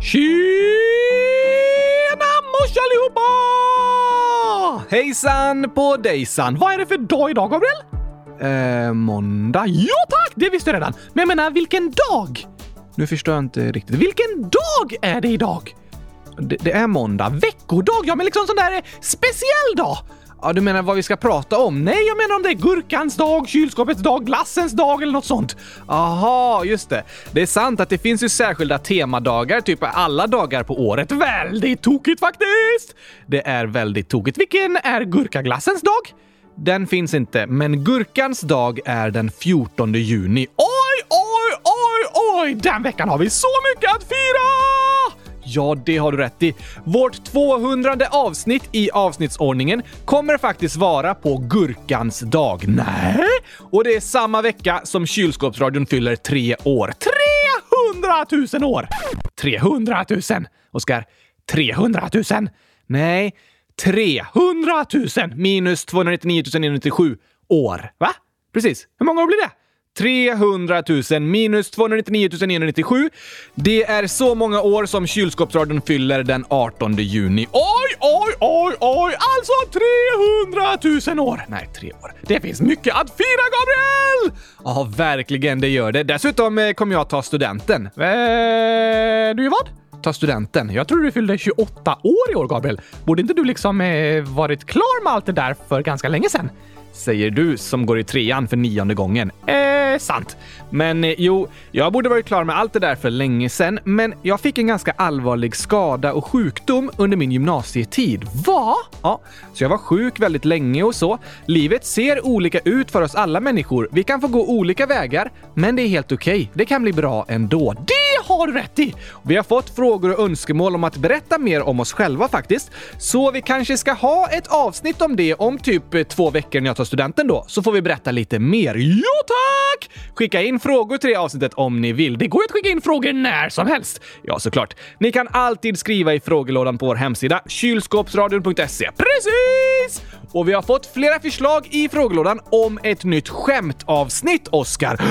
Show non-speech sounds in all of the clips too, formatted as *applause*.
Tjena mors allihopa! Hejsan på dejsan! Vad är det för dag idag, Gabriel? Eh, måndag? Ja tack, det visste jag redan. Men jag menar, vilken dag? Nu förstår jag inte riktigt. Vilken dag är det idag? Det, det är måndag. Veckodag? Ja, men liksom sån där speciell dag. Ja, du menar vad vi ska prata om? Nej, jag menar om det är gurkans dag, kylskåpets dag, glassens dag eller något sånt. Aha, just det. Det är sant att det finns ju särskilda temadagar, typ alla dagar på året. Väldigt tokigt faktiskt! Det är väldigt tokigt. Vilken är gurkaglassens dag? Den finns inte, men gurkans dag är den 14 juni. Oj, oj, oj, oj! Den veckan har vi så mycket att fira! Ja, det har du rätt i. Vårt 200 avsnitt i avsnittsordningen kommer faktiskt vara på Gurkans dag. Nej! Och det är samma vecka som Kylskåpsradion fyller tre år. 300 000 år! 300 000! Oskar, 300 000? Nej, 300 000 minus 299 997 år. Va? Precis. Hur många år blir det? 300 000 minus 299 997. Det är så många år som kylskåpsradion fyller den 18 juni. Oj, oj, oj, oj! Alltså 300 000 år! Nej, tre år. Det finns mycket att fira, Gabriel! Ja, verkligen, det gör det. Dessutom eh, kommer jag ta studenten. Eh, du gör vad? ta studenten. Jag tror du fyllde 28 år i år, Gabriel. Borde inte du liksom eh, varit klar med allt det där för ganska länge sedan? Säger du som går i trean för nionde gången. Eh, sant. Men eh, jo, jag borde varit klar med allt det där för länge sedan, men jag fick en ganska allvarlig skada och sjukdom under min gymnasietid. Va? Ja, så jag var sjuk väldigt länge och så. Livet ser olika ut för oss alla människor. Vi kan få gå olika vägar, men det är helt okej. Okay. Det kan bli bra ändå. Det har du rätt i! Vi har fått frågor och önskemål om att berätta mer om oss själva faktiskt. Så vi kanske ska ha ett avsnitt om det om typ eh, två veckor när jag tar studenten då, så får vi berätta lite mer. Ja tack! Skicka in frågor till det avsnittet om ni vill. Det går att skicka in frågor när som helst. Ja, såklart. Ni kan alltid skriva i frågelådan på vår hemsida kylskåpsradion.se. Precis! Och vi har fått flera förslag i frågelådan om ett nytt skämtavsnitt, Oscar. *gasps*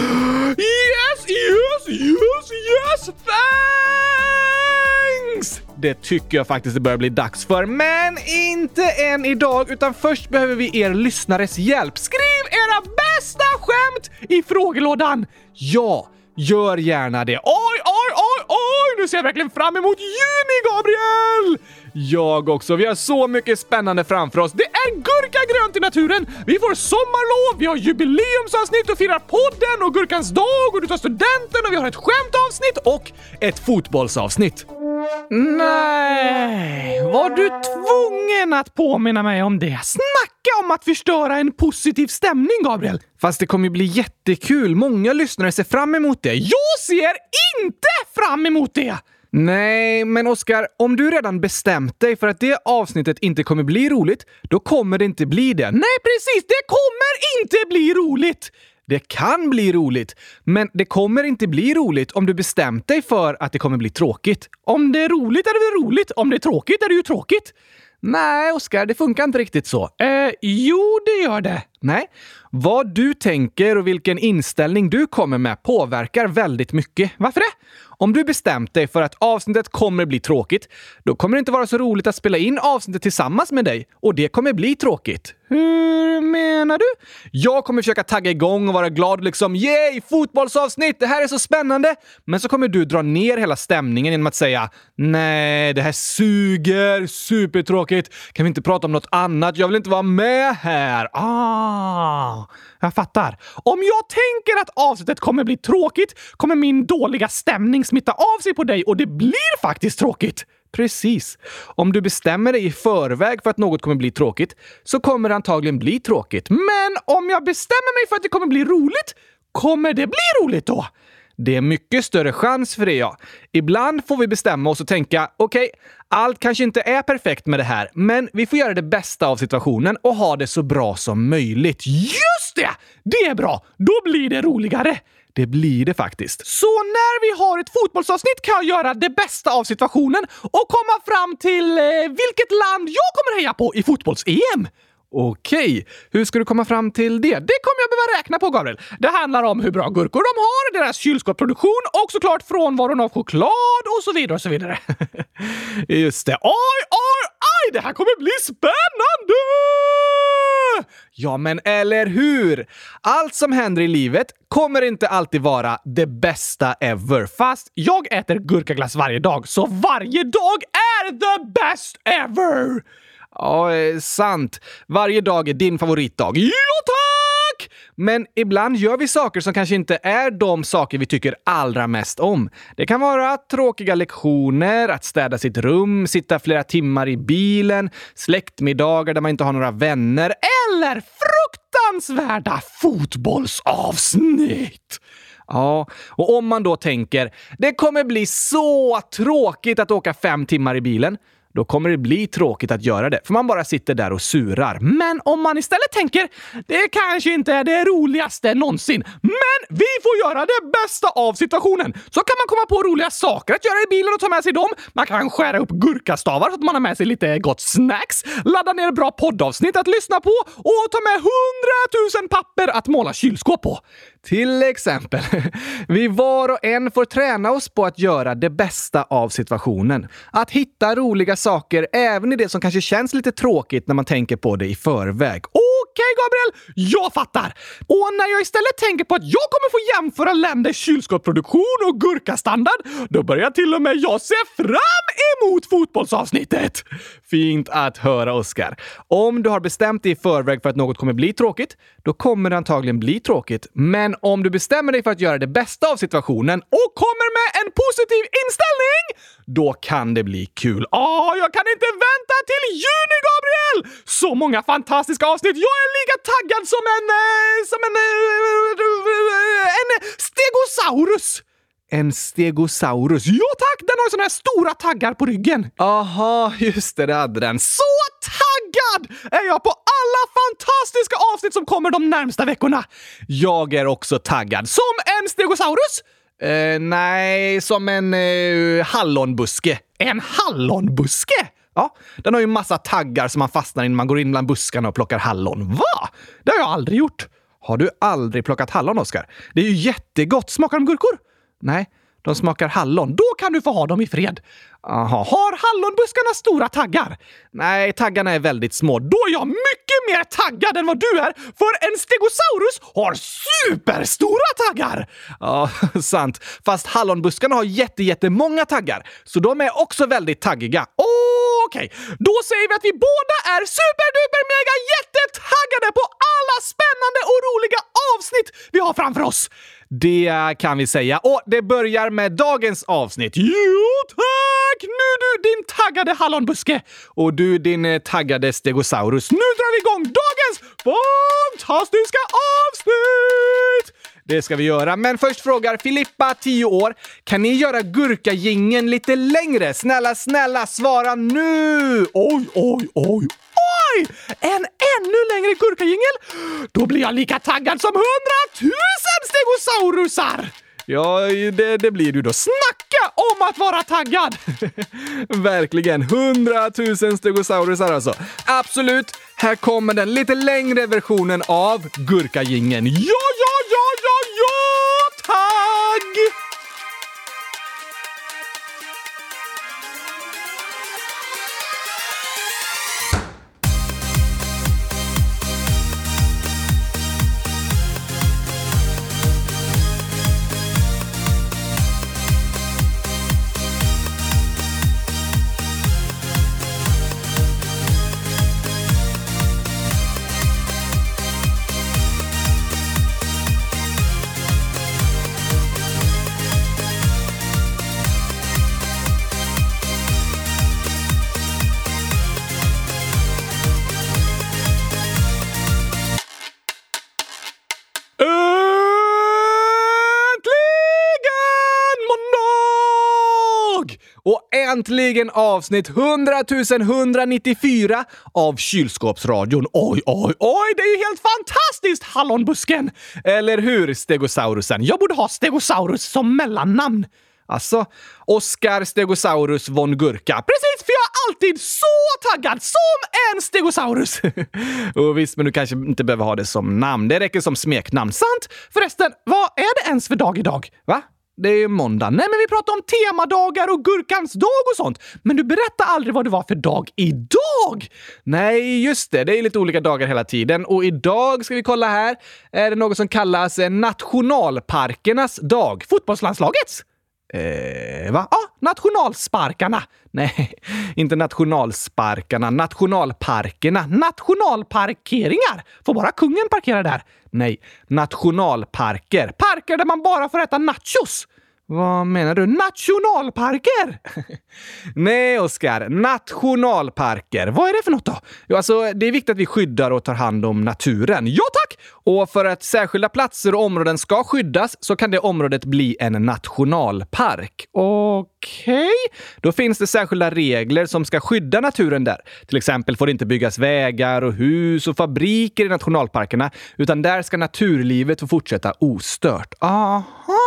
Yes, yes, yes, yes! Fan! Det tycker jag faktiskt det börjar bli dags för. Men inte än idag, utan först behöver vi er lyssnares hjälp. Skriv era bästa skämt i frågelådan! Ja, gör gärna det. Oj, oj, oj, oj! Nu ser jag verkligen fram emot juni, Gabriel! Jag också. Vi har så mycket spännande framför oss. Det är gurkagrönt i naturen! Vi får sommarlov, vi har jubileumsavsnitt och firar podden och gurkans dag och du tar studenten och vi har ett skämtavsnitt och ett fotbollsavsnitt. Nej, var du tvungen att påminna mig om det? Snacka om att förstöra en positiv stämning, Gabriel! Fast det kommer ju bli jättekul. Många lyssnare ser fram emot det. Jag ser inte fram emot det! Nej, men Oskar, om du redan bestämt dig för att det avsnittet inte kommer bli roligt, då kommer det inte bli det. Nej, precis! Det kommer inte bli roligt! Det kan bli roligt, men det kommer inte bli roligt om du bestämt dig för att det kommer bli tråkigt. Om det är roligt är det väl roligt? Om det är tråkigt är det ju tråkigt. Nej, Oskar, det funkar inte riktigt så. Eh, jo, det gör det. Nej. Vad du tänker och vilken inställning du kommer med påverkar väldigt mycket. Varför det? Om du bestämt dig för att avsnittet kommer bli tråkigt, då kommer det inte vara så roligt att spela in avsnittet tillsammans med dig. Och det kommer bli tråkigt. Hur menar du? Jag kommer försöka tagga igång och vara glad liksom “Yay! Fotbollsavsnitt! Det här är så spännande!” Men så kommer du dra ner hela stämningen genom att säga “Nej, det här suger! Supertråkigt! Kan vi inte prata om något annat? Jag vill inte vara med här!” Ah, jag fattar. Om jag tänker att avsnittet kommer bli tråkigt kommer min dåliga stämning smitta av sig på dig och det blir faktiskt tråkigt. Precis. Om du bestämmer dig i förväg för att något kommer bli tråkigt så kommer det antagligen bli tråkigt. Men om jag bestämmer mig för att det kommer bli roligt, kommer det bli roligt då? Det är mycket större chans för det, ja. Ibland får vi bestämma oss och tänka, okej, okay, allt kanske inte är perfekt med det här, men vi får göra det bästa av situationen och ha det så bra som möjligt. Just det! Det är bra! Då blir det roligare. Det blir det faktiskt. Så när vi har ett fotbollsavsnitt kan jag göra det bästa av situationen och komma fram till eh, vilket land jag kommer heja på i fotbolls-EM. Okej, hur ska du komma fram till det? Det kommer jag behöva räkna på, Gabriel. Det handlar om hur bra gurkor de har, deras kylskåpsproduktion och såklart frånvaron av choklad och så vidare och så vidare. *laughs* Just det. Oj, oj, oj! Det här kommer bli spännande! Ja, men eller hur? Allt som händer i livet kommer inte alltid vara det bästa ever. Fast jag äter gurkaglass varje dag, så varje dag är the best ever! Ja, eh, sant. Varje dag är din favoritdag. Ja, tack! Men ibland gör vi saker som kanske inte är de saker vi tycker allra mest om. Det kan vara tråkiga lektioner, att städa sitt rum, sitta flera timmar i bilen, släktmiddagar där man inte har några vänner eller fruktansvärda fotbollsavsnitt. Ja, och om man då tänker det kommer bli så tråkigt att åka fem timmar i bilen då kommer det bli tråkigt att göra det, för man bara sitter där och surar. Men om man istället tänker det kanske inte är det roligaste någonsin, men vi får göra det bästa av situationen, så kan man komma på roliga saker att göra i bilen och ta med sig dem. Man kan skära upp gurkastavar så att man har med sig lite gott snacks, ladda ner bra poddavsnitt att lyssna på och ta med hundratusen papper att måla kylskåp på. Till exempel. *laughs* Vi var och en får träna oss på att göra det bästa av situationen. Att hitta roliga saker även i det som kanske känns lite tråkigt när man tänker på det i förväg. Okej, Gabriel! Jag fattar! Och när jag istället tänker på att jag kommer få jämföra länders kylskåpsproduktion och gurkastandard, då börjar till och med jag se fram emot fotbollsavsnittet! Fint att höra, Oskar. Om du har bestämt dig i förväg för att något kommer bli tråkigt, då kommer det antagligen bli tråkigt. Men om du bestämmer dig för att göra det bästa av situationen och kommer med en positiv inställning, då kan det bli kul. Åh, jag kan inte vänta till juni, Gabriel! Så många fantastiska avsnitt. Jag är lika taggad som en... Eh, som en... Eh, en stegosaurus! En stegosaurus. Ja tack! Den har såna här stora taggar på ryggen. Aha, just det, det hade den. Så taggad är jag på alla fantastiska avsnitt som kommer de närmsta veckorna. Jag är också taggad. Som en stegosaurus? Eh, nej, som en eh, hallonbuske. En hallonbuske? Ja, den har ju massa taggar som man fastnar in när man går in bland buskarna och plockar hallon. Va? Det har jag aldrig gjort. Har du aldrig plockat hallon, Oskar? Det är ju jättegott. Smakar de gurkor? Nej, de smakar hallon. Då kan du få ha dem i fred. Aha. Har hallonbuskarna stora taggar? Nej, taggarna är väldigt små. Då är jag mycket mer taggad än vad du är, för en stegosaurus har superstora taggar! Ja, *laughs* sant. Fast hallonbuskarna har jättejättemånga taggar, så de är också väldigt taggiga. Okej, okay. då säger vi att vi båda är superduper mega jättetaggade på alla spännande och roliga avsnitt vi har framför oss. Det kan vi säga. Och det börjar med dagens avsnitt. Jo tack! Nu du din taggade hallonbuske! Och du din eh, taggade stegosaurus. Nu drar vi igång dagens fantastiska avsnitt! Det ska vi göra. Men först frågar Filippa, 10 år. Kan ni göra gurkagingen lite längre? Snälla, snälla, svara nu! Oj, oj, oj, oj! En ännu längre gurkajingel? Då blir jag lika taggad som hundratusen stegosaurusar! Ja, det, det blir du då. Snacka om att vara taggad! *laughs* Verkligen. Hundratusen stegosaurusar alltså. Absolut. Här kommer den lite längre versionen av gurkagingen. Ja, ja, ja, ja, ja, tagg! Äntligen avsnitt 100 194 av Kylskåpsradion. Oj, oj, oj! Det är ju helt fantastiskt, Hallonbusken! Eller hur, Stegosaurusen? Jag borde ha Stegosaurus som mellannamn. Alltså, Oscar Stegosaurus von Gurka. Precis, för jag är alltid så taggad som en stegosaurus! *laughs* och visst, men du kanske inte behöver ha det som namn. Det räcker som smeknamn. Sant? Förresten, vad är det ens för dag idag? Va? Det är ju måndag. Nej, men vi pratar om temadagar och gurkans dag och sånt. Men du berättade aldrig vad det var för dag idag! Nej, just det. Det är lite olika dagar hela tiden. Och idag ska vi kolla här. Är det något som kallas eh, nationalparkernas dag? Fotbollslandslagets? Eh, va? Ja, ah, nationalsparkarna. Nej, *laughs* inte nationalsparkarna. Nationalparkerna. Nationalparkeringar. Får bara kungen parkera där? Nej, nationalparker. Parker där man bara får äta nachos. Vad menar du? Nationalparker? *laughs* Nej, Oskar. Nationalparker. Vad är det för något då? Jo, alltså, det är viktigt att vi skyddar och tar hand om naturen. Ja, tack! Och för att särskilda platser och områden ska skyddas så kan det området bli en nationalpark. Okej? Okay. Då finns det särskilda regler som ska skydda naturen där. Till exempel får det inte byggas vägar och hus och fabriker i nationalparkerna, utan där ska naturlivet få fortsätta ostört. Aha!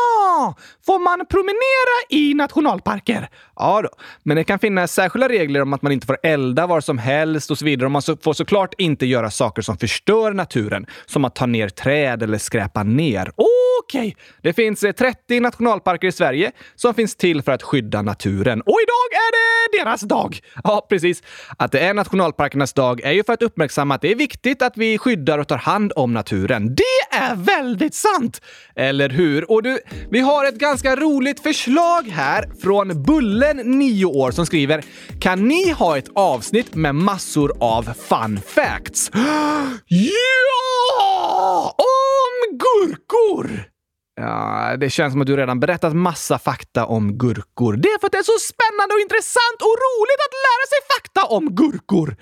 Får man promenera i nationalparker? Ja då, men det kan finnas särskilda regler om att man inte får elda var som helst och så vidare. Och man får såklart inte göra saker som förstör naturen, som att ta ner träd eller skräpa ner. Okej! Okay. Det finns eh, 30 nationalparker i Sverige som finns till för att skydda naturen. Och idag är det deras dag! Ja, precis. Att det är nationalparkernas dag är ju för att uppmärksamma att det är viktigt att vi skyddar och tar hand om naturen. Det är väldigt sant! Eller hur? Och du, vi har har ett ganska roligt förslag här från Bullen, 9 år, som skriver “Kan ni ha ett avsnitt med massor av fun facts?” *gasps* Ja! Om gurkor! Ja, det känns som att du redan berättat massa fakta om gurkor. Det är för att det är så spännande och intressant och roligt att lära sig fakta om gurkor.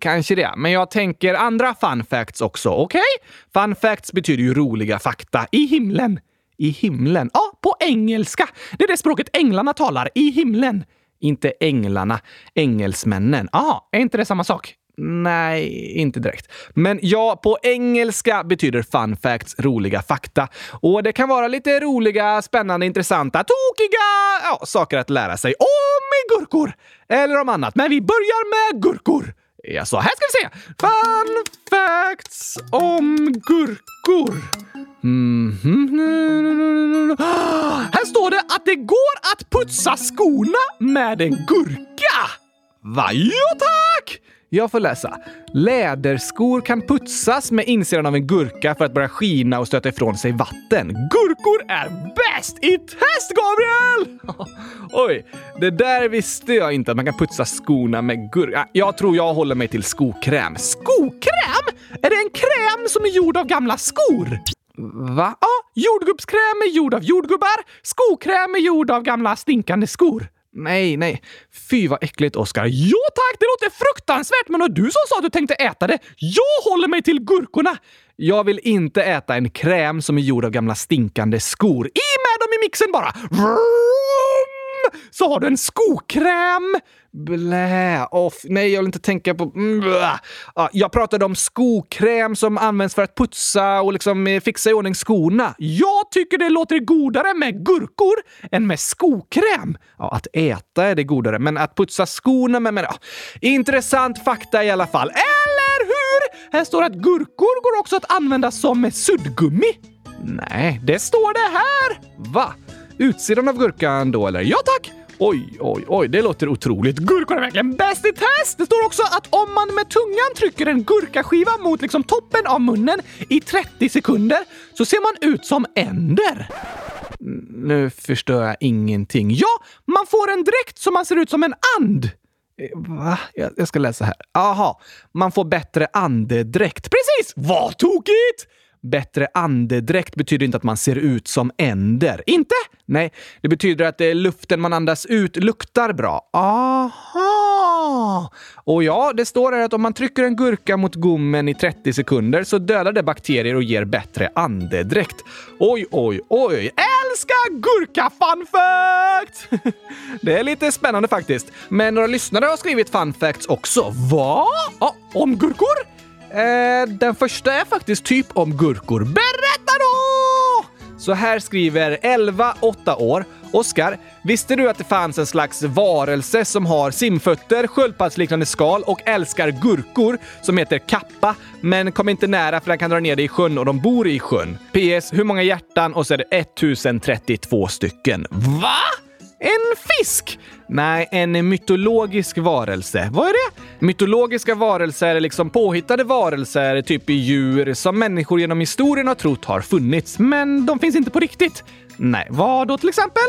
Kanske det, men jag tänker andra fun facts också, okej? Okay? Fun facts betyder ju roliga fakta i himlen. I himlen? Ja, på engelska. Det är det språket änglarna talar, i himlen. Inte änglarna, engelsmännen. Ja, är inte det samma sak? Nej, inte direkt. Men ja, på engelska betyder fun facts roliga fakta. Och det kan vara lite roliga, spännande, intressanta, tokiga ja, saker att lära sig om gurkor. Eller om annat. Men vi börjar med gurkor. Ja, så här ska vi se. Fun facts om gurkor. Mm -hmm. Här står det att det går att putsa skorna med en gurka. Va? Jo tack! Jag får läsa. Läderskor kan putsas med insidan av en gurka för att börja skina och stöta ifrån sig vatten. Gurkor är bäst i test, Gabriel! *laughs* Oj, det där visste jag inte att man kan putsa skorna med gurka. Jag tror jag håller mig till skokräm. Skokräm? Är det en kräm som är gjord av gamla skor? Va? Ja, jordgubbskräm är gjord av jordgubbar. Skokräm är gjord av gamla stinkande skor. Nej, nej. Fy vad äckligt, Oskar. Ja tack, det låter fruktansvärt, men det var du som sa att du tänkte äta det. Jag håller mig till gurkorna. Jag vill inte äta en kräm som är gjord av gamla stinkande skor. I med dem i mixen bara! Vroom! Så har du en skokräm Blä, off. Nej, jag vill inte tänka på... Mm, blä. Jag pratade om skokräm som används för att putsa och liksom eh, fixa i ordning skorna. Jag tycker det låter godare med gurkor än med skokräm. Ja, att äta är det godare, men att putsa skorna med... men... ja. Intressant fakta i alla fall. Eller hur? Här står att gurkor går också att använda som suddgummi. Nej, det står det här! Va? Utsidan av gurkan då, eller? Ja tack! Oj, oj, oj, det låter otroligt. Gurkor är verkligen bäst i test! Det står också att om man med tungan trycker en gurkaskiva mot liksom toppen av munnen i 30 sekunder så ser man ut som änder. Nu förstår jag ingenting. Ja, man får en dräkt som man ser ut som en and. Eh, va? Jag ska läsa här. Aha, man får bättre andedräkt. Precis! Vad tokigt! Bättre andedräkt betyder inte att man ser ut som änder. Inte? Nej, det betyder att det luften man andas ut luktar bra. Aha! Och ja, det står här att om man trycker en gurka mot gommen i 30 sekunder så dödar det bakterier och ger bättre andedräkt. Oj, oj, oj! Älskar gurka fun fact! *laughs* det är lite spännande faktiskt. Men några lyssnare har skrivit fun facts också. Va? Ja, om gurkor? Eh, den första är faktiskt typ om gurkor. Berätta då! Så här skriver 11, 8 år. Oskar, visste du att det fanns en slags varelse som har simfötter, sköldpaddsliknande skal och älskar gurkor som heter kappa, men kom inte nära för den kan dra ner dig i sjön och de bor i sjön. PS. Hur många hjärtan? Och så är det 1032 stycken. Va? En fisk? Nej, en mytologisk varelse. Vad är det? Mytologiska varelser är liksom påhittade varelser, typ djur, som människor genom historien har trott har funnits, men de finns inte på riktigt. Nej, vad då till exempel?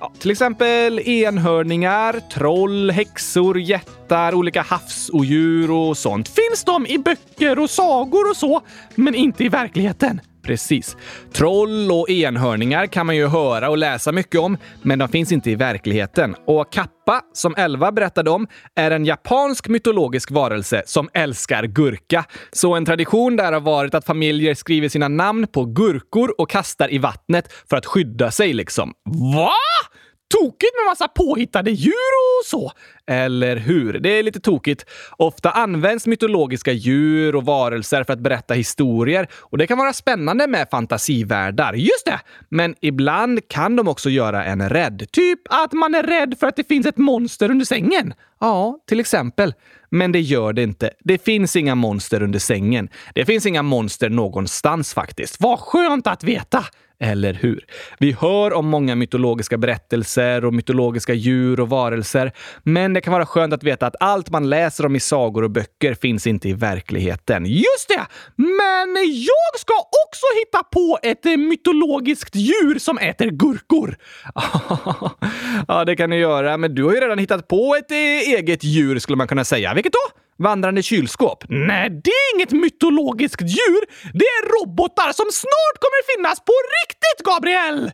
Ja, till exempel enhörningar, troll, häxor, jättar, olika havsodjur och sånt. Finns de i böcker och sagor och så, men inte i verkligheten. Precis. Troll och enhörningar kan man ju höra och läsa mycket om, men de finns inte i verkligheten. Och Kappa, som Elva berättade om, är en japansk mytologisk varelse som älskar gurka. Så en tradition där har varit att familjer skriver sina namn på gurkor och kastar i vattnet för att skydda sig liksom. Va? Tokigt med massa påhittade djur och så! Eller hur? Det är lite tokigt. Ofta används mytologiska djur och varelser för att berätta historier och det kan vara spännande med fantasivärldar. Just det! Men ibland kan de också göra en rädd. Typ att man är rädd för att det finns ett monster under sängen. Ja, till exempel. Men det gör det inte. Det finns inga monster under sängen. Det finns inga monster någonstans faktiskt. Vad skönt att veta! Eller hur? Vi hör om många mytologiska berättelser och mytologiska djur och varelser, men det kan vara skönt att veta att allt man läser om i sagor och böcker finns inte i verkligheten. Just det! Men jag ska också hitta på ett eh, mytologiskt djur som äter gurkor. *laughs* ja, det kan du göra, men du har ju redan hittat på ett eh, eget djur skulle man kunna säga. Vilket då? Vandrande kylskåp? Nej, det är inget mytologiskt djur. Det är robotar som snart kommer finnas på riktigt, Gabriel!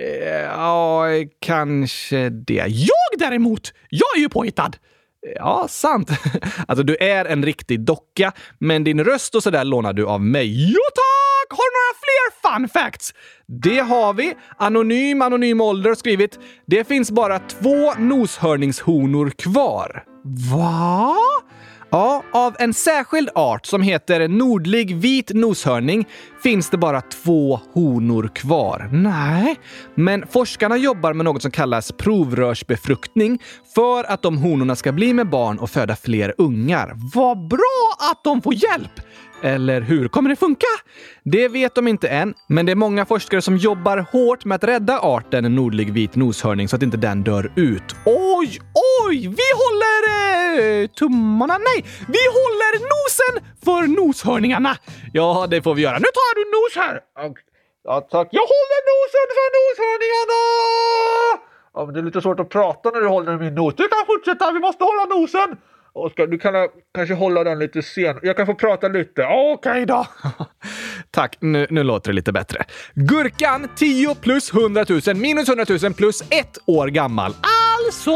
Eh, ja, kanske det. Jag däremot, jag är ju påhittad. Ja, sant. *laughs* Alltså, du är en riktig docka, men din röst och sådär lånar du av mig. Jo, tack! Har du några fler fun facts? Det har vi. Anonym Anonym Ålder skrivit. Det finns bara två noshörningshonor kvar. Va? Ja, av en särskild art som heter nordlig vit noshörning finns det bara två honor kvar. Nej, men forskarna jobbar med något som kallas provrörsbefruktning för att de honorna ska bli med barn och föda fler ungar. Vad bra att de får hjälp! Eller hur? Kommer det funka? Det vet de inte än, men det är många forskare som jobbar hårt med att rädda arten nordlig vit noshörning så att inte den dör ut. Oj, oj! Vi håller eh, tummarna. Nej, vi håller nosen för noshörningarna. Ja, det får vi göra. Nu tar du nos här. Ja, tack. Jag håller nosen för noshörningarna! Ja, men det är lite svårt att prata när du håller min nos. Du kan fortsätta. Vi måste hålla nosen. Oskar, du kan kanske hålla den lite sen. Jag kan få prata lite. Okej okay då. *laughs* Tack, nu, nu låter det lite bättre. Gurkan 10 plus 100 000 minus 100 000 plus ett år gammal. Alltså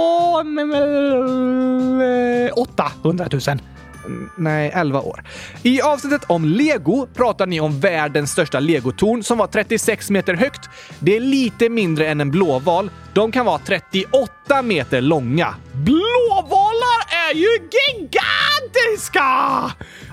800 000. Nej, 11 år. I avsnittet om lego pratar ni om världens största legotorn som var 36 meter högt. Det är lite mindre än en blåval. De kan vara 38 meter långa. Blåvalar är ju gigantiska!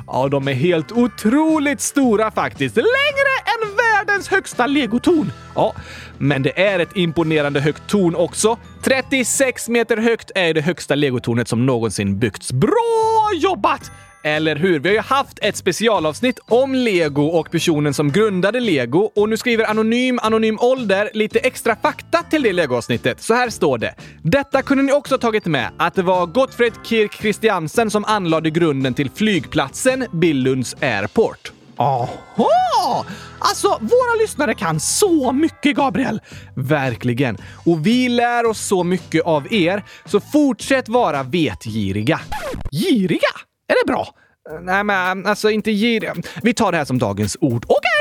Ja, de är helt otroligt stora faktiskt. Längre än världens högsta legotorn. Ja, men det är ett imponerande högt torn också. 36 meter högt är det högsta legotornet som någonsin byggts. Bra jobbat! Eller hur? Vi har ju haft ett specialavsnitt om Lego och personen som grundade Lego och nu skriver Anonym Anonym Ålder lite extra fakta till det Lego-avsnittet. Så här står det. Detta kunde ni också tagit med att det var Gottfred Kirk Christiansen som anlade grunden till flygplatsen Billunds Airport. Aha! Alltså, våra lyssnare kan så mycket, Gabriel! Verkligen. Och vi lär oss så mycket av er, så fortsätt vara vetgiriga. Giriga? Är det bra? Eh, nej, men alltså inte ge det. Vi tar det här som dagens ord. Okej!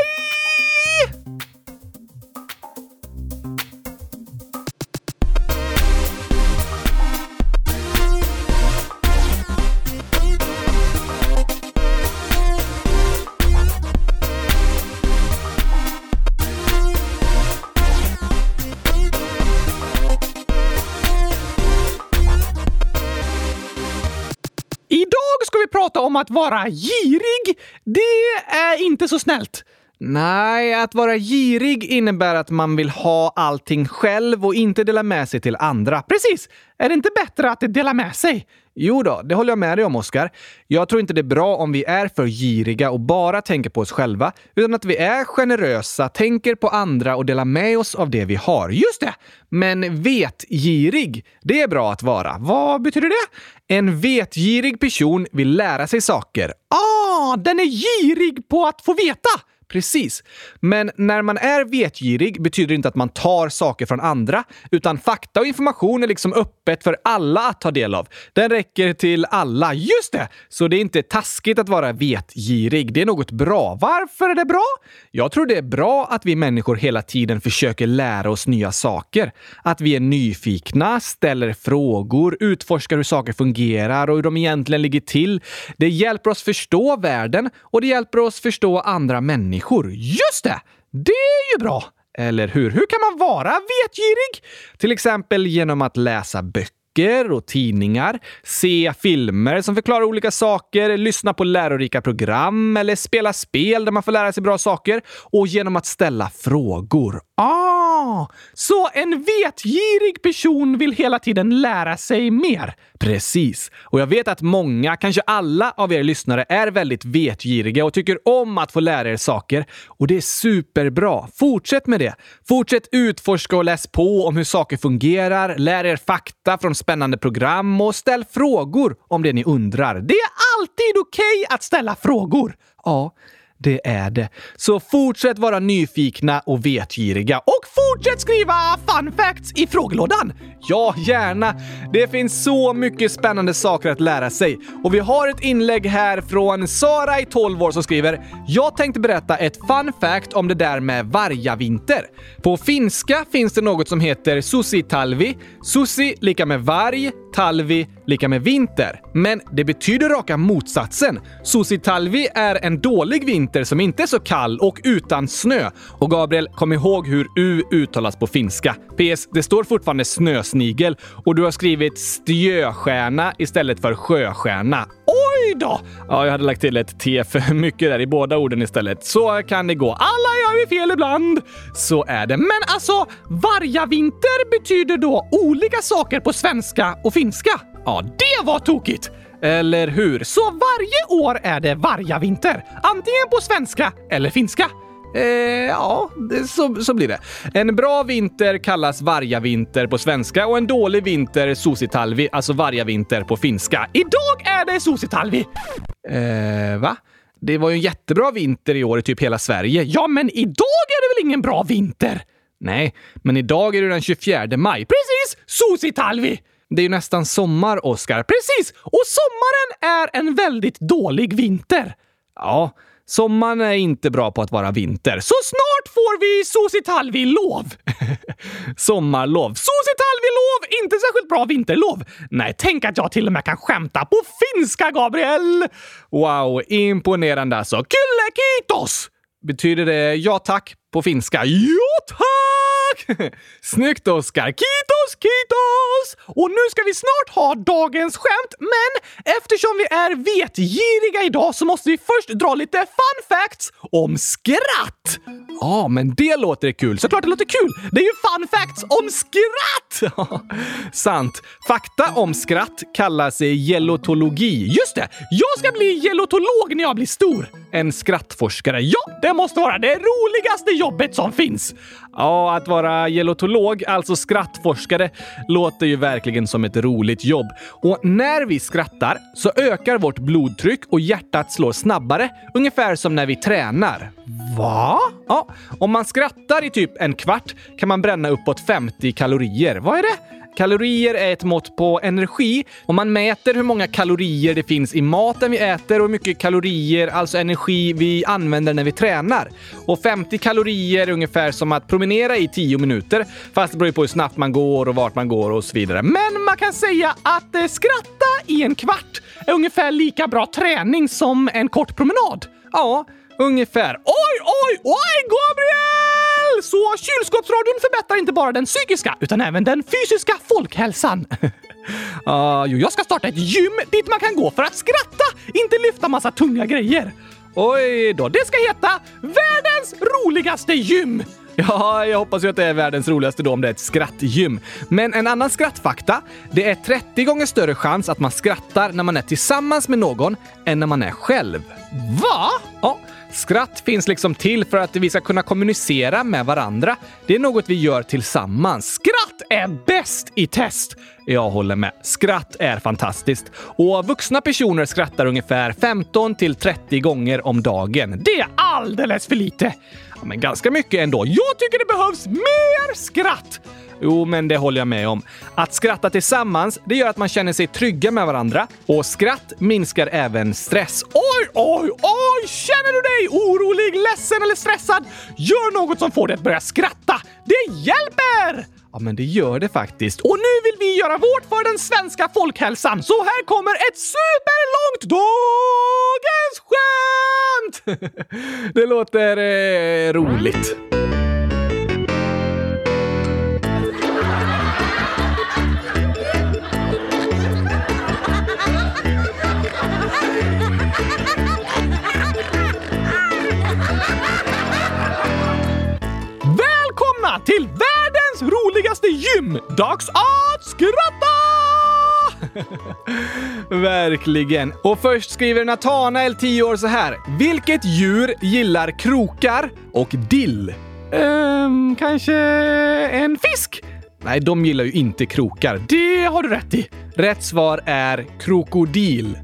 Att vara girig, det är inte så snällt. Nej, att vara girig innebär att man vill ha allting själv och inte dela med sig till andra. Precis! Är det inte bättre att dela med sig? Jo då, det håller jag med dig om, Oskar. Jag tror inte det är bra om vi är för giriga och bara tänker på oss själva, utan att vi är generösa, tänker på andra och delar med oss av det vi har. Just det! Men vetgirig, det är bra att vara. Vad betyder det? En vetgirig person vill lära sig saker. Ah, den är girig på att få veta! Precis. Men när man är vetgirig betyder det inte att man tar saker från andra, utan fakta och information är liksom öppet för alla att ta del av. Den räcker till alla. Just det! Så det är inte taskigt att vara vetgirig. Det är något bra. Varför är det bra? Jag tror det är bra att vi människor hela tiden försöker lära oss nya saker. Att vi är nyfikna, ställer frågor, utforskar hur saker fungerar och hur de egentligen ligger till. Det hjälper oss förstå världen och det hjälper oss förstå andra människor människor. Just det! Det är ju bra! Eller hur? Hur kan man vara vetgirig? Till exempel genom att läsa böcker och tidningar, se filmer som förklarar olika saker, lyssna på lärorika program eller spela spel där man får lära sig bra saker och genom att ställa frågor. Ah, så en vetgirig person vill hela tiden lära sig mer? Precis. Och jag vet att många, kanske alla av er lyssnare är väldigt vetgiriga och tycker om att få lära er saker. Och det är superbra. Fortsätt med det. Fortsätt utforska och läs på om hur saker fungerar, lär er fakta från spännande program och ställ frågor om det ni undrar. Det är alltid okej okay att ställa frågor. Ja, det är det. Så fortsätt vara nyfikna och vetgiriga. Och fortsätt skriva fun facts i frågelådan! Ja, gärna! Det finns så mycket spännande saker att lära sig. Och vi har ett inlägg här från Sara i 12 år som skriver “Jag tänkte berätta ett fun fact om det där med vargavinter. På finska finns det något som heter susitalvi. Susi lika med varg, talvi lika med vinter. Men det betyder raka motsatsen. Susitalvi är en dålig vinter som inte är så kall och utan snö. Och Gabriel, kom ihåg hur U uttalas på finska. PS. Det står fortfarande snösnigel och du har skrivit stjöstjärna istället för sjöstjärna. Oj då! Ja, jag hade lagt till ett T för mycket där i båda orden istället. Så kan det gå. Alla gör vi fel ibland. Så är det. Men alltså, vargavinter betyder då olika saker på svenska och finska. Ja, det var tokigt! Eller hur? Så varje år är det vargavinter. Antingen på svenska eller finska. Eh, ja, så, så blir det. En bra vinter kallas vargavinter på svenska och en dålig vinter sositalvi, alltså vargavinter på finska. Idag är det susitalvi! Eh, va? Det var ju en jättebra vinter i år i typ hela Sverige. Ja, men idag är det väl ingen bra vinter? Nej, men idag är det den 24 maj. Precis! Susitalvi! Det är ju nästan sommar, Oskar. Precis! Och sommaren är en väldigt dålig vinter. Ja, Sommaren är inte bra på att vara vinter, så snart får vi sositalvi-lov! *laughs* Sommarlov. Sositalvi-lov! Inte särskilt bra vinterlov. Nej, tänk att jag till och med kan skämta på finska, Gabriel! Wow, imponerande alltså. Kyllä kiitos! Betyder det ja tack på finska? Ja tack! *laughs* Snyggt Oskar! Kitos, kitos! Och nu ska vi snart ha dagens skämt, men eftersom vi är vetgiriga idag så måste vi först dra lite fun facts om skratt. Ja, men det låter kul. Såklart det låter kul! Det är ju fun facts om skratt! *laughs* Sant. Fakta om skratt kallas gelotologi. Just det! Jag ska bli gelotolog när jag blir stor. En skrattforskare. Ja, det måste vara det roligaste jobbet som finns. Ja, att vara gelotolog, alltså skrattforskare, låter ju verkligen som ett roligt jobb. Och när vi skrattar så ökar vårt blodtryck och hjärtat slår snabbare, ungefär som när vi tränar. Va? Ja, om man skrattar i typ en kvart kan man bränna uppåt 50 kalorier. Vad är det? Kalorier är ett mått på energi och man mäter hur många kalorier det finns i maten vi äter och hur mycket kalorier, alltså energi, vi använder när vi tränar. Och 50 kalorier är ungefär som att promenera i 10 minuter, fast det beror ju på hur snabbt man går och vart man går och så vidare. Men man kan säga att eh, skratta i en kvart är ungefär lika bra träning som en kort promenad. Ja, ungefär. Oj, oj, oj, Gabriel! Så kylskåpsradion förbättrar inte bara den psykiska utan även den fysiska folkhälsan. uh, *laughs* jo, jag ska starta ett gym dit man kan gå för att skratta, inte lyfta massa tunga grejer. Oj då, det ska heta Världens världens roligaste gym! *laughs* Ja, jag hoppas ju att det är världens roligaste då om det är ett skrattgym. Men en annan skrattfakta, det är 30 gånger större chans att man skrattar när man är tillsammans med någon än när man är själv. Va? Ja. Skratt finns liksom till för att vi ska kunna kommunicera med varandra. Det är något vi gör tillsammans. Skratt är bäst i test! Jag håller med. Skratt är fantastiskt. Och vuxna personer skrattar ungefär 15 till 30 gånger om dagen. Det är alldeles för lite! Ja, men ganska mycket ändå. Jag tycker det behövs mer skratt! Jo, men det håller jag med om. Att skratta tillsammans, det gör att man känner sig trygga med varandra. Och skratt minskar även stress. Oj, oj, oj! Känner du dig orolig, ledsen eller stressad? Gör något som får dig att börja skratta. Det hjälper! Ja, men det gör det faktiskt. Och nu vill vi göra vårt för den svenska folkhälsan. Så här kommer ett superlångt dagens skämt! *laughs* det låter eh, roligt. Välkomna till världens roligaste gym! Dags att skratta! *laughs* Verkligen. Och först skriver Natanael, 10 år, så här. Vilket djur gillar krokar och dill? Ehm, kanske en fisk? Nej, de gillar ju inte krokar. Det har du rätt i. Rätt svar är krokodil.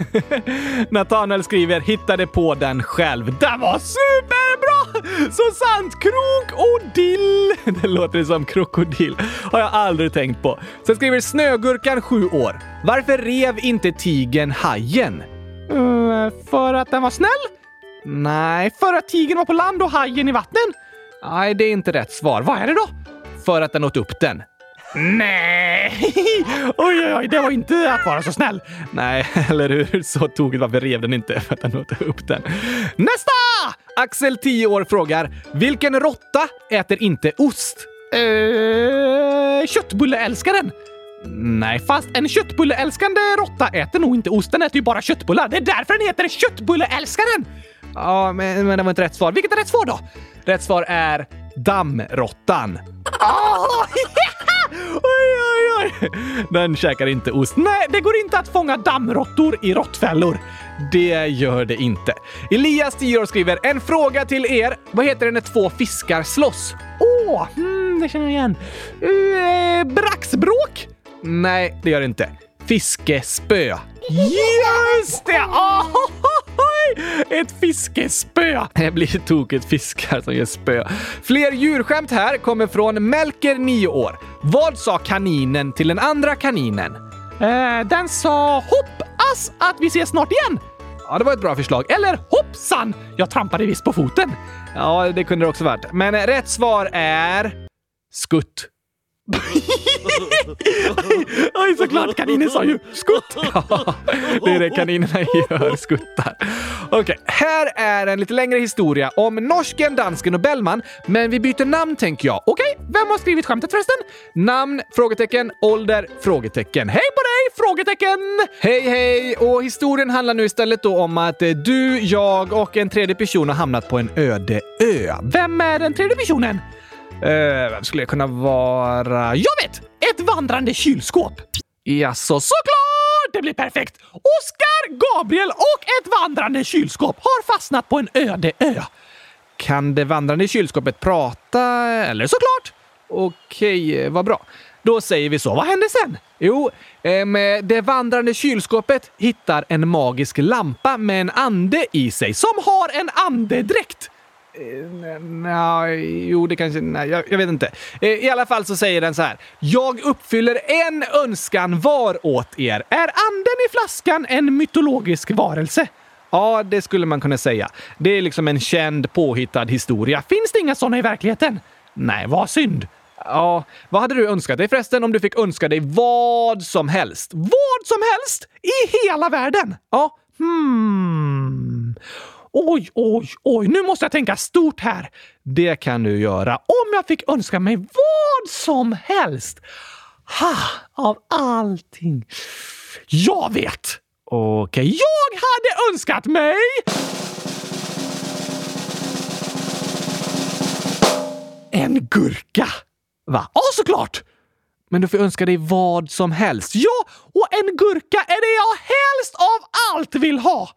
*laughs* Nathanael skriver “Hittade på den själv”. Den var superbra! Så sant! Krok och dill. *laughs* Det låter som krokodil. Har jag aldrig tänkt på. Sen skriver Snögurkan, 7 år. Varför rev inte tigern hajen? mm, för att den var snäll? Nej, för att tigern var på land och hajen i vatten? Nej, det är inte rätt svar. Vad är det då? För att den åt upp den. Nej! Oj, oj, oj, det var inte att vara så snäll. Nej, eller hur? Så tokigt. Varför rev den inte? För att den åt upp den. Nästa! Axel, 10 år, frågar Vilken råtta äter inte ost? Uh, köttbulleälskaren. Nej, fast en köttbulleälskande råtta äter nog inte ost. Den äter ju bara köttbullar. Det är därför den heter köttbulleälskaren! Ja, men, men det var inte rätt svar. Vilket är rätt svar då? Rätt svar är dammråttan. Oh! Oj, oj, oj! Den käkar inte ost. Nej, det går inte att fånga dammråttor i råttfällor. Det gör det inte. Elias, 10 år, skriver en fråga till er. Vad heter det när två fiskar slåss? Åh, oh, hmm, det känner jag igen. Uh, braxbråk? Nej, det gör det inte. Fiskespö. Just det! Oh! Ett fiskespö! Det blir tokigt fiskar som ger spö. Fler djurskämt här kommer från Melker, 9 år. Vad sa kaninen till den andra kaninen? Eh, den sa hoppas att vi ses snart igen. Ja, det var ett bra förslag. Eller hoppsan! Jag trampade visst på foten. Ja, det kunde det också varit. Men rätt svar är skutt. *laughs* Oj, såklart! Kaninen sa ju skutt! *laughs* Ja, det är det kaninerna gör, skuttar. Okej, okay, här är en lite längre historia om norsken, dansken och Bellman, men vi byter namn tänker jag. Okej, okay, vem har skrivit skämtet förresten? Namn? Frågetecken. Ålder? Frågetecken. Hej på dig! Frågetecken! Hej, hej! Och historien handlar nu istället då om att du, jag och en tredje person har hamnat på en öde ö. Vem är den tredje personen? Uh, vem skulle det kunna vara? Jag vet! Ett vandrande kylskåp! Jaså, såklart! Det blir perfekt! Oskar, Gabriel och ett vandrande kylskåp har fastnat på en öde ö. Kan det vandrande kylskåpet prata? Eller såklart! Okej, eh, vad bra. Då säger vi så. Vad händer sen? Jo, eh, det vandrande kylskåpet hittar en magisk lampa med en ande i sig som har en andedräkt. Eh, nej, jo, det kanske... Nej, jag, jag, vet inte. Eh, I alla fall så säger den så här. Jag uppfyller en önskan var åt er. Är anden i flaskan en mytologisk varelse? Ja, det skulle man kunna säga. Det är liksom en känd påhittad historia. Finns det inga sådana i verkligheten? Nej, vad synd. Ja, vad hade du önskat dig förresten om du fick önska dig vad som helst? Vad som helst? I hela världen? Ja, hmm... Oj, oj, oj, nu måste jag tänka stort här. Det kan du göra om jag fick önska mig vad som helst. Ha, av allting. Jag vet! Okej, jag hade önskat mig... En gurka! Va? Ja, såklart! Men du får önska dig vad som helst. Ja, och en gurka är det jag helst av allt vill ha!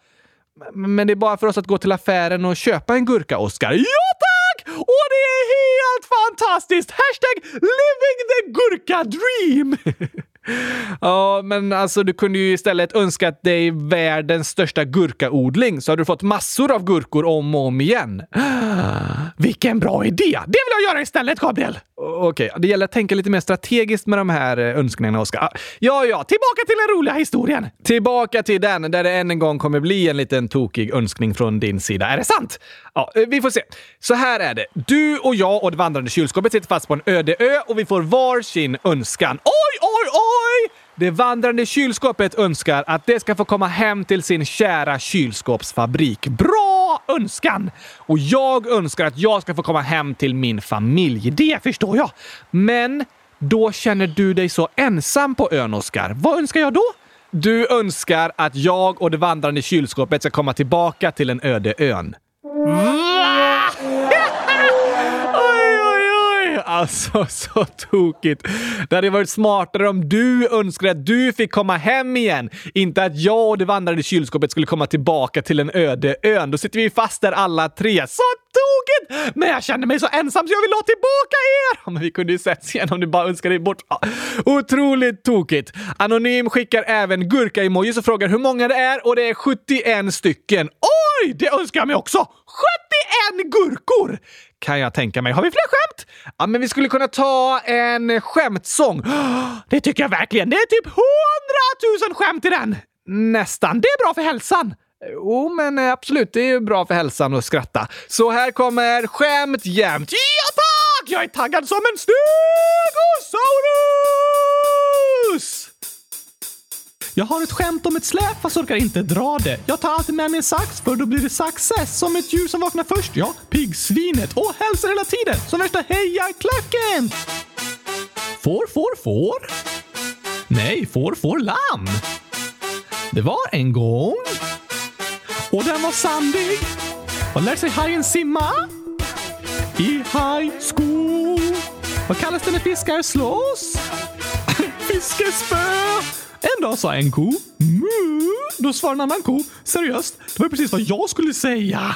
Men det är bara för oss att gå till affären och köpa en gurka, Oskar. Ja, tack! Och det är helt fantastiskt! Hashtag living the gurka dream! *laughs* Ja, men alltså du kunde ju istället önskat dig världens största gurkaodling så hade du fått massor av gurkor om och om igen. *gasps* Vilken bra idé! Det vill jag göra istället, Gabriel! Okej, okay, det gäller att tänka lite mer strategiskt med de här eh, önskningarna, Oskar. Ah, ja, ja, tillbaka till den roliga historien! Tillbaka till den där det än en gång kommer bli en liten tokig önskning från din sida. Är det sant? Ja, eh, vi får se. Så här är det. Du och jag och det vandrande kylskåpet sitter fast på en öde ö och vi får var sin önskan. Oj, oj, oj! Det vandrande kylskåpet önskar att det ska få komma hem till sin kära kylskåpsfabrik. Bra önskan! Och jag önskar att jag ska få komma hem till min familj. Det förstår jag. Men då känner du dig så ensam på ön, Oskar. Vad önskar jag då? Du önskar att jag och det vandrande kylskåpet ska komma tillbaka till den öde ön. Mm. Alltså, *laughs* så tokigt. Det hade varit smartare om du önskade att du fick komma hem igen. Inte att jag och det vandrande kylskåpet skulle komma tillbaka till en öde ön. Då sitter vi fast där alla tre. Så tokigt! Men jag känner mig så ensam så jag vill ha tillbaka er! Men vi kunde ju setts igen om du bara önskade dig bort. Otroligt tokigt. Anonym skickar även gurka-emojis och frågar hur många det är och det är 71 stycken. Oj, det önskar jag mig också! 71 gurkor! Kan jag tänka mig. Har vi fler skämt? Ja, men vi skulle kunna ta en skämtsång. Det tycker jag verkligen. Det är typ 100 000 skämt i den! Nästan. Det är bra för hälsan. Jo, men eh, absolut, det är ju bra för hälsan att skratta. Så här kommer skämt jämt. Ja tack! Jag är taggad som en stegosaurus! Jag har ett skämt om ett släp fast orkar inte dra det. Jag tar alltid med mig en sax för då blir det success. Som ett djur som vaknar först, ja. Piggsvinet. Och hälsar hela tiden. Som värsta hejarklacken. Får, får, får? Nej, får, får lamm. Det var en gång. Och den var sandig. Och lär sig hajen simma? I high school. Vad kallas det när fiskar slåss? *laughs* Fiskespö! En dag sa en ko mu. Då svarade en annan ko seriöst, det var precis vad jag skulle säga.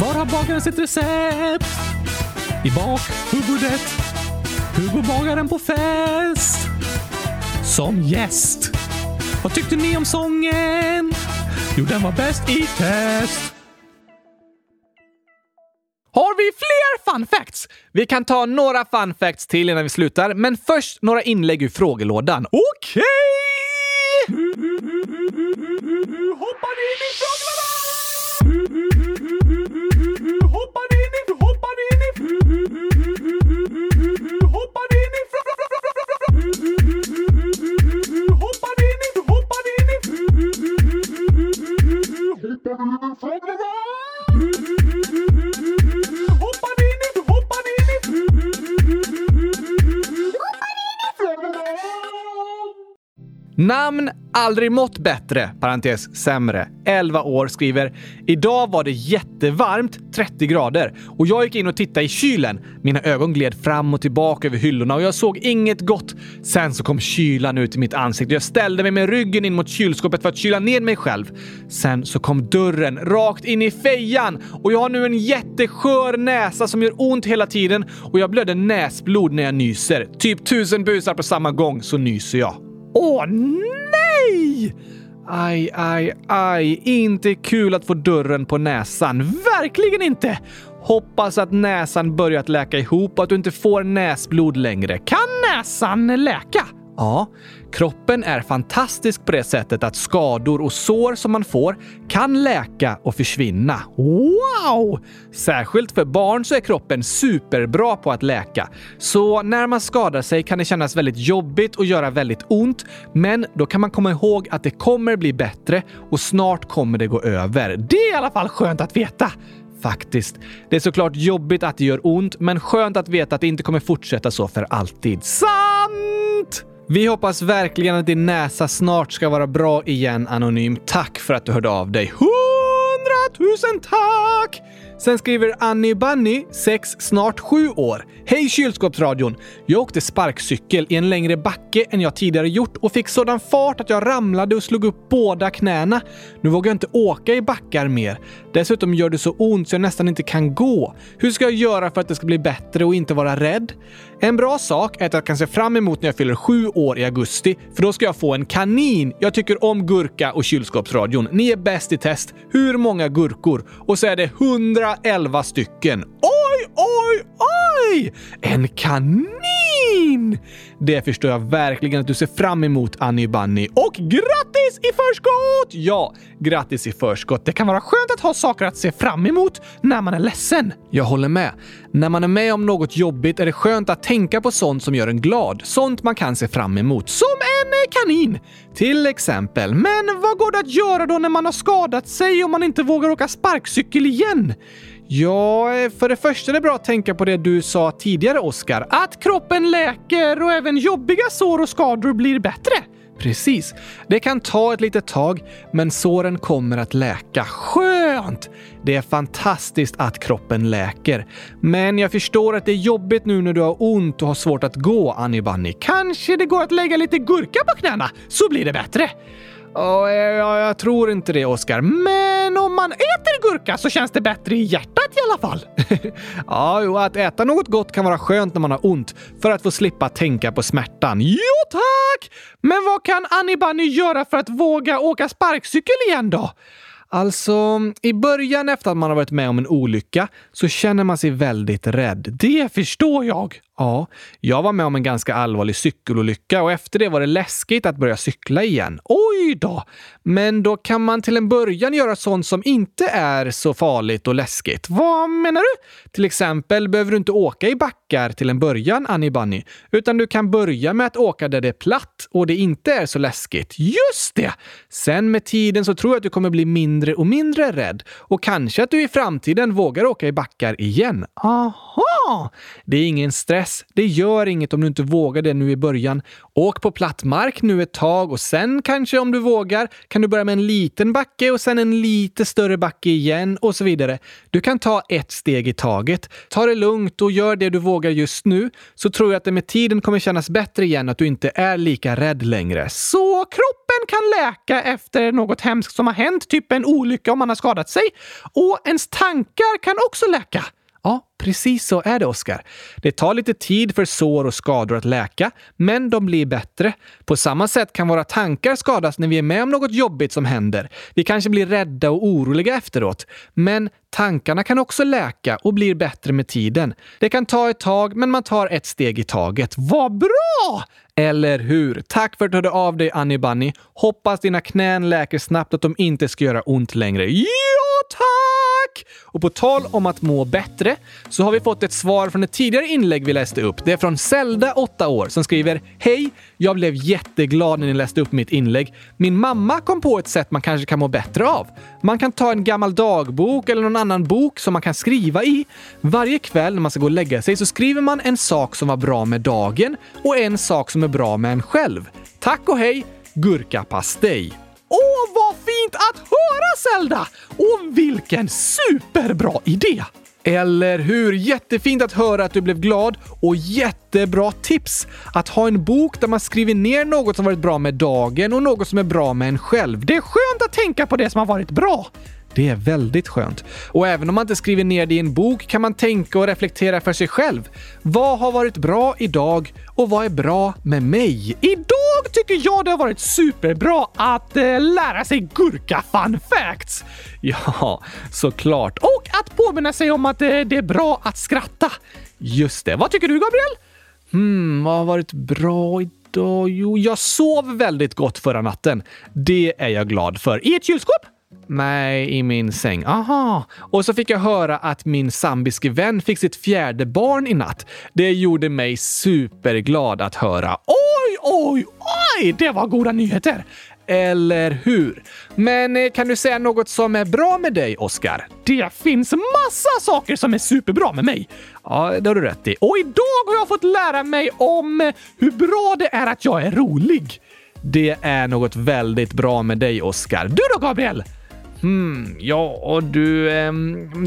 Var har bagaren sitt recept? I bakhuvudet. Hugo bagaren på fest. Som gäst. Vad tyckte ni om sången? Jo, den var bäst i test. Har vi fler fun facts? Vi kan ta några fun facts till innan vi slutar, men först några inlägg ur frågelådan. Okej! Okay. Hoppade in i fåglarna! I... Hoppade in i fåglarna! Namn aldrig mått bättre, parentes sämre. 11 år skriver “Idag var det jättevarmt, 30 grader, och jag gick in och tittade i kylen. Mina ögon gled fram och tillbaka över hyllorna och jag såg inget gott. Sen så kom kylan ut i mitt ansikte jag ställde mig med ryggen in mot kylskåpet för att kyla ner mig själv. Sen så kom dörren rakt in i fejan och jag har nu en jätteskör näsa som gör ont hela tiden och jag blöder näsblod när jag nyser. Typ tusen busar på samma gång så nyser jag. Åh nej! Aj, aj, aj. Inte kul att få dörren på näsan. Verkligen inte! Hoppas att näsan börjat läka ihop och att du inte får näsblod längre. Kan näsan läka? Ja, kroppen är fantastisk på det sättet att skador och sår som man får kan läka och försvinna. Wow! Särskilt för barn så är kroppen superbra på att läka. Så när man skadar sig kan det kännas väldigt jobbigt och göra väldigt ont, men då kan man komma ihåg att det kommer bli bättre och snart kommer det gå över. Det är i alla fall skönt att veta. Faktiskt. Det är såklart jobbigt att det gör ont, men skönt att veta att det inte kommer fortsätta så för alltid. Sant! Vi hoppas verkligen att din näsa snart ska vara bra igen, Anonym. Tack för att du hörde av dig. Hundratusen tack! Sen skriver Annie Bunny, 6, snart 7 år. Hej kylskåpsradion! Jag åkte sparkcykel i en längre backe än jag tidigare gjort och fick sådan fart att jag ramlade och slog upp båda knäna. Nu vågar jag inte åka i backar mer. Dessutom gör det så ont så jag nästan inte kan gå. Hur ska jag göra för att det ska bli bättre och inte vara rädd? En bra sak är att jag kan se fram emot när jag fyller sju år i augusti, för då ska jag få en kanin. Jag tycker om gurka och kylskåpsradion. Ni är bäst i test. Hur många gurkor? Och så är det 111 stycken. Oj, oj, oj! oj! En kanin! Det förstår jag verkligen att du ser fram emot, Annie Bunny. Och grattis i förskott! Ja, grattis i förskott. Det kan vara skönt att ha saker att se fram emot när man är ledsen. Jag håller med. När man är med om något jobbigt är det skönt att tänka på sånt som gör en glad. Sånt man kan se fram emot. Som en eh, kanin! Till exempel. Men vad går det att göra då när man har skadat sig och man inte vågar åka sparkcykel igen? Ja, för det första är det bra att tänka på det du sa tidigare, Oskar. Att kroppen läker och även jobbiga sår och skador blir bättre. Precis. Det kan ta ett litet tag, men såren kommer att läka. Skönt! Det är fantastiskt att kroppen läker. Men jag förstår att det är jobbigt nu när du har ont och har svårt att gå, Annie Bunny. Kanske det går att lägga lite gurka på knäna, så blir det bättre. Ja, eh, jag, jag tror inte det, Oskar. Men om man äter gurka så känns det bättre i hjärtat i alla fall. *laughs* ja, jo, att äta något gott kan vara skönt när man har ont för att få slippa tänka på smärtan. Jo, tack! Men vad kan Annie Bunny göra för att våga åka sparkcykel igen då? Alltså, i början efter att man har varit med om en olycka så känner man sig väldigt rädd. Det förstår jag! Ja, jag var med om en ganska allvarlig cykelolycka och efter det var det läskigt att börja cykla igen. Oj då! Men då kan man till en början göra sånt som inte är så farligt och läskigt. Vad menar du? Till exempel behöver du inte åka i backar till en början, Annie Bunny, utan du kan börja med att åka där det är platt och det inte är så läskigt. Just det! Sen med tiden så tror jag att du kommer bli mindre och mindre rädd och kanske att du i framtiden vågar åka i backar igen. Aha! Det är ingen stress. Det gör inget om du inte vågar det nu i början. Åk på platt mark nu ett tag och sen kanske om du vågar kan du börja med en liten backe och sen en lite större backe igen och så vidare. Du kan ta ett steg i taget. Ta det lugnt och gör det du vågar just nu så tror jag att det med tiden kommer kännas bättre igen att du inte är lika rädd längre. Så kroppen kan läka efter något hemskt som har hänt, typ en olycka om man har skadat sig. Och ens tankar kan också läka. Ja, precis så är det, Oskar. Det tar lite tid för sår och skador att läka, men de blir bättre. På samma sätt kan våra tankar skadas när vi är med om något jobbigt som händer. Vi kanske blir rädda och oroliga efteråt. Men tankarna kan också läka och blir bättre med tiden. Det kan ta ett tag, men man tar ett steg i taget. Vad bra! Eller hur? Tack för att du hörde av dig, Annie Bunny. Hoppas dina knän läker snabbt och att de inte ska göra ont längre. Ja, tack! Och på tal om att må bättre så har vi fått ett svar från ett tidigare inlägg vi läste upp. Det är från Zelda, 8 år, som skriver “Hej! Jag blev jätteglad när ni läste upp mitt inlägg. Min mamma kom på ett sätt man kanske kan må bättre av. Man kan ta en gammal dagbok eller någon annan bok som man kan skriva i. Varje kväll när man ska gå och lägga sig så skriver man en sak som var bra med dagen och en sak som är bra med en själv. Tack och hej! Gurkapastej. Åh, vad fint att höra Zelda! Och vilken superbra idé! Eller hur? Jättefint att höra att du blev glad och jättebra tips! Att ha en bok där man skriver ner något som varit bra med dagen och något som är bra med en själv. Det är skönt att tänka på det som har varit bra. Det är väldigt skönt. Och även om man inte skriver ner det i en bok kan man tänka och reflektera för sig själv. Vad har varit bra idag och vad är bra med mig? Idag tycker jag det har varit superbra att eh, lära sig gurka fun facts. *laughs* Ja, såklart. Och att påminna sig om att eh, det är bra att skratta. Just det. Vad tycker du, Gabriel? Hmm, vad har varit bra idag? Jo, jag sov väldigt gott förra natten. Det är jag glad för. I ett kylskåp? Nej, i min säng. Aha. Och så fick jag höra att min sambiske vän fick sitt fjärde barn i natt. Det gjorde mig superglad att höra. Oj, oj, oj! Det var goda nyheter! Eller hur? Men eh, kan du säga något som är bra med dig, Oskar? Det finns massa saker som är superbra med mig. Ja, det har du rätt i. Och idag har jag fått lära mig om eh, hur bra det är att jag är rolig. Det är något väldigt bra med dig, Oskar. Du då, Gabriel? Hmm, ja, och du, eh,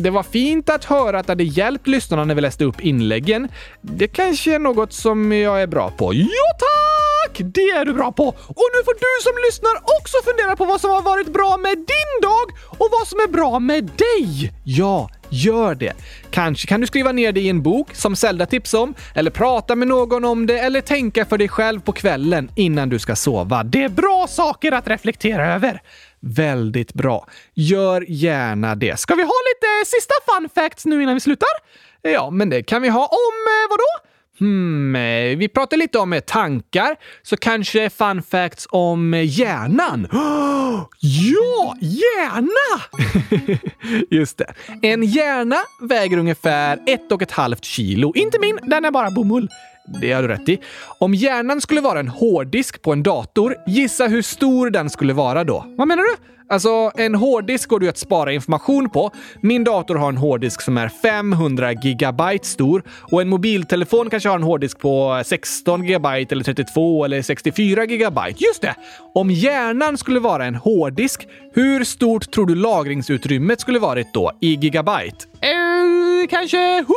det var fint att höra att det hade hjälpt lyssnarna när vi läste upp inläggen. Det kanske är något som jag är bra på. Ja, tack! Det är du bra på! Och nu får du som lyssnar också fundera på vad som har varit bra med din dag och vad som är bra med dig. Ja, Gör det! Kanske kan du skriva ner det i en bok som Zelda tipsade om, eller prata med någon om det, eller tänka för dig själv på kvällen innan du ska sova. Det är bra saker att reflektera över. Väldigt bra. Gör gärna det. Ska vi ha lite sista fun facts nu innan vi slutar? Eh, ja, men det kan vi ha om eh, vadå? Hmm, eh, vi pratar lite om tankar, så kanske fun facts om hjärnan. *gasps* ja, hjärna! *laughs* Just det. En hjärna väger ungefär ett och ett halvt kilo. Inte min, den är bara bomull. Det har du rätt i. Om hjärnan skulle vara en hårddisk på en dator, gissa hur stor den skulle vara då? Vad menar du? Alltså, en hårddisk går du att spara information på. Min dator har en hårddisk som är 500 gigabyte stor och en mobiltelefon kanske har en hårddisk på 16 gigabyte eller 32 eller 64 gigabyte. Just det! Om hjärnan skulle vara en hårddisk, hur stort tror du lagringsutrymmet skulle varit då i gigabyte? Eh, kanske 100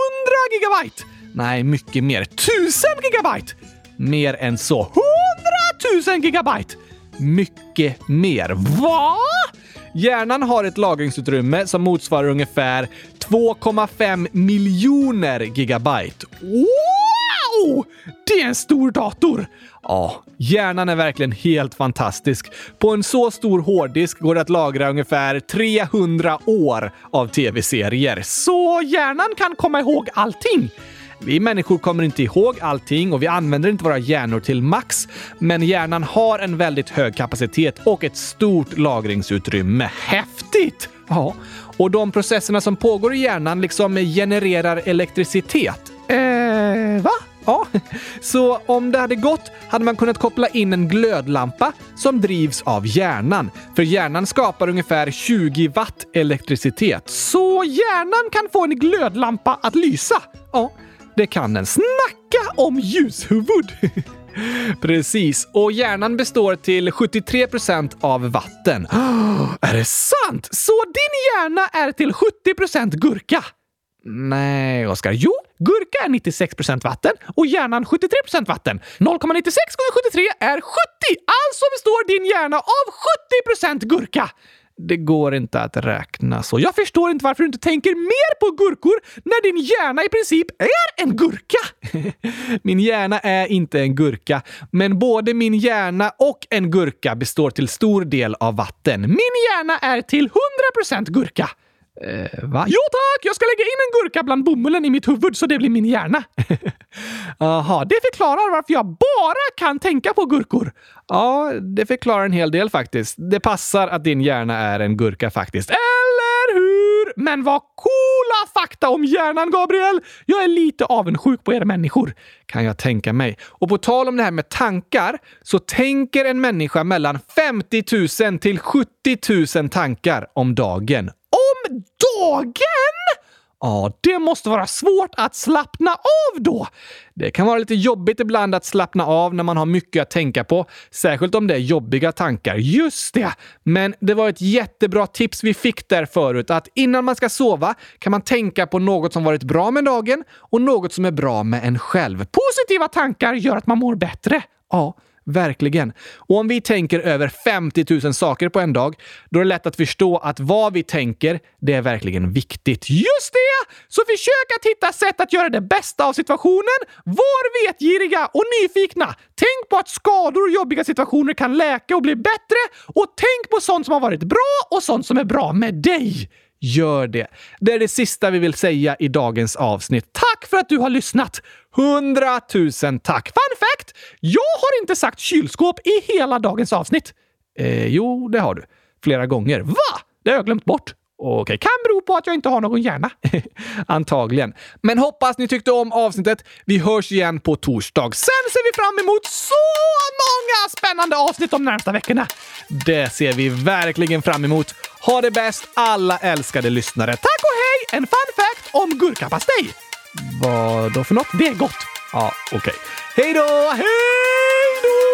gigabyte? Nej, mycket mer. Tusen gigabyte! Mer än så. Hundratusen gigabyte! Mycket mer. Va? Hjärnan har ett lagringsutrymme som motsvarar ungefär 2,5 miljoner gigabyte. Wow! Det är en stor dator! Ja, hjärnan är verkligen helt fantastisk. På en så stor hårddisk går det att lagra ungefär 300 år av tv-serier. Så hjärnan kan komma ihåg allting? Vi människor kommer inte ihåg allting och vi använder inte våra hjärnor till max. Men hjärnan har en väldigt hög kapacitet och ett stort lagringsutrymme. Häftigt! Ja, och de processerna som pågår i hjärnan liksom genererar elektricitet. Eh, va? Ja, *laughs* så om det hade gått hade man kunnat koppla in en glödlampa som drivs av hjärnan. För hjärnan skapar ungefär 20 watt elektricitet. Så hjärnan kan få en glödlampa att lysa? Ja, det kan den. Snacka om ljushuvud! *laughs* Precis, och hjärnan består till 73% av vatten. *gasps* är det sant? Så din hjärna är till 70% gurka? Nej, Oskar. Jo, gurka är 96% vatten och hjärnan 73% vatten. 0,96 gånger 73 är 70! Alltså består din hjärna av 70% gurka! Det går inte att räkna så. Jag förstår inte varför du inte tänker mer på gurkor när din hjärna i princip är en gurka. *laughs* min hjärna är inte en gurka, men både min hjärna och en gurka består till stor del av vatten. Min hjärna är till 100% gurka. Eh, va? Jo tack! Jag ska lägga in en gurka bland bomullen i mitt huvud så det blir min hjärna. *laughs* Jaha, det förklarar varför jag bara kan tänka på gurkor. Ja, det förklarar en hel del faktiskt. Det passar att din hjärna är en gurka faktiskt. Eller hur? Men vad coola fakta om hjärnan, Gabriel! Jag är lite avundsjuk på er människor, kan jag tänka mig. Och på tal om det här med tankar, så tänker en människa mellan 50 000 till 70 000 tankar om dagen om dagen? Ja, det måste vara svårt att slappna av då. Det kan vara lite jobbigt ibland att slappna av när man har mycket att tänka på, särskilt om det är jobbiga tankar. Just det! Men det var ett jättebra tips vi fick där förut, att innan man ska sova kan man tänka på något som varit bra med dagen och något som är bra med en själv. Positiva tankar gör att man mår bättre. Ja, Verkligen. Och om vi tänker över 50 000 saker på en dag, då är det lätt att förstå att vad vi tänker, det är verkligen viktigt. Just det! Så försök att hitta sätt att göra det bästa av situationen. Var vetgiriga och nyfikna. Tänk på att skador och jobbiga situationer kan läka och bli bättre. Och tänk på sånt som har varit bra och sånt som är bra med dig. Gör det. Det är det sista vi vill säga i dagens avsnitt. Tack för att du har lyssnat! Hundratusen tack! Fun fact! Jag har inte sagt kylskåp i hela dagens avsnitt. Eh, jo, det har du. Flera gånger. Va? Det har jag glömt bort. Okej, okay. kan bero på att jag inte har någon hjärna. *laughs* Antagligen. Men hoppas ni tyckte om avsnittet. Vi hörs igen på torsdag. Sen ser vi fram emot så många spännande avsnitt de närmsta veckorna. Det ser vi verkligen fram emot. Ha det bäst alla älskade lyssnare. Tack och hej! En fun fact om gurkapastej. Vad då för något? Det är gott! Ja, okej. Okay. Hej då! Hej då!